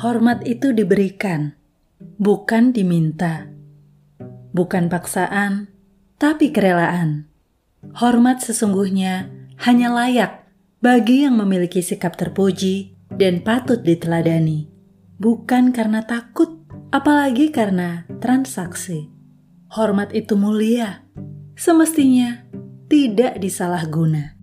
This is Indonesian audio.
Hormat itu diberikan, bukan diminta. Bukan paksaan, tapi kerelaan. Hormat sesungguhnya hanya layak bagi yang memiliki sikap terpuji dan patut diteladani, bukan karena takut, apalagi karena transaksi. Hormat itu mulia, semestinya tidak disalahguna.